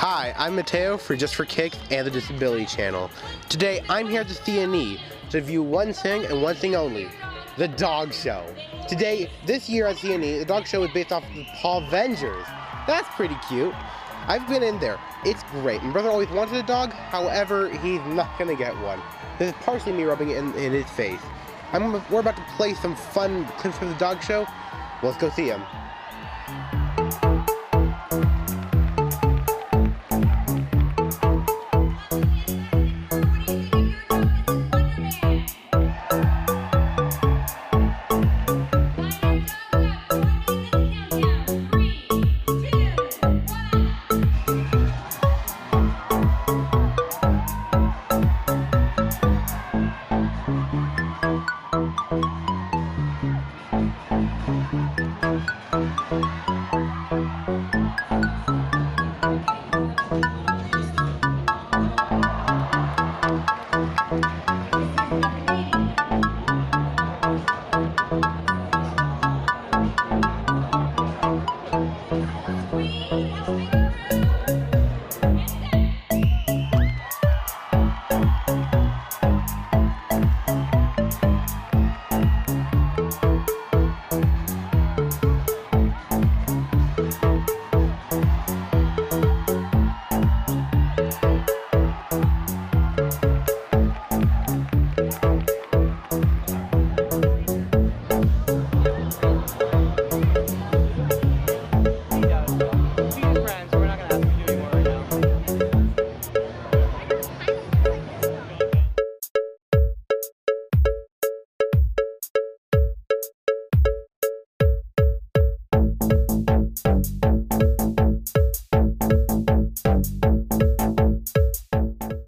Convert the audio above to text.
Hi, I'm Mateo for Just for Kicks and the Disability Channel. Today, I'm here at the CNE to view one thing and one thing only, the dog show. Today, this year at CNE, the dog show is based off of the Paw Vengers. That's pretty cute. I've been in there. It's great. My brother always wanted a dog, however, he's not gonna get one. This is partially me rubbing it in, in his face. I'm, we're about to play some fun clips from the dog show. Let's go see him.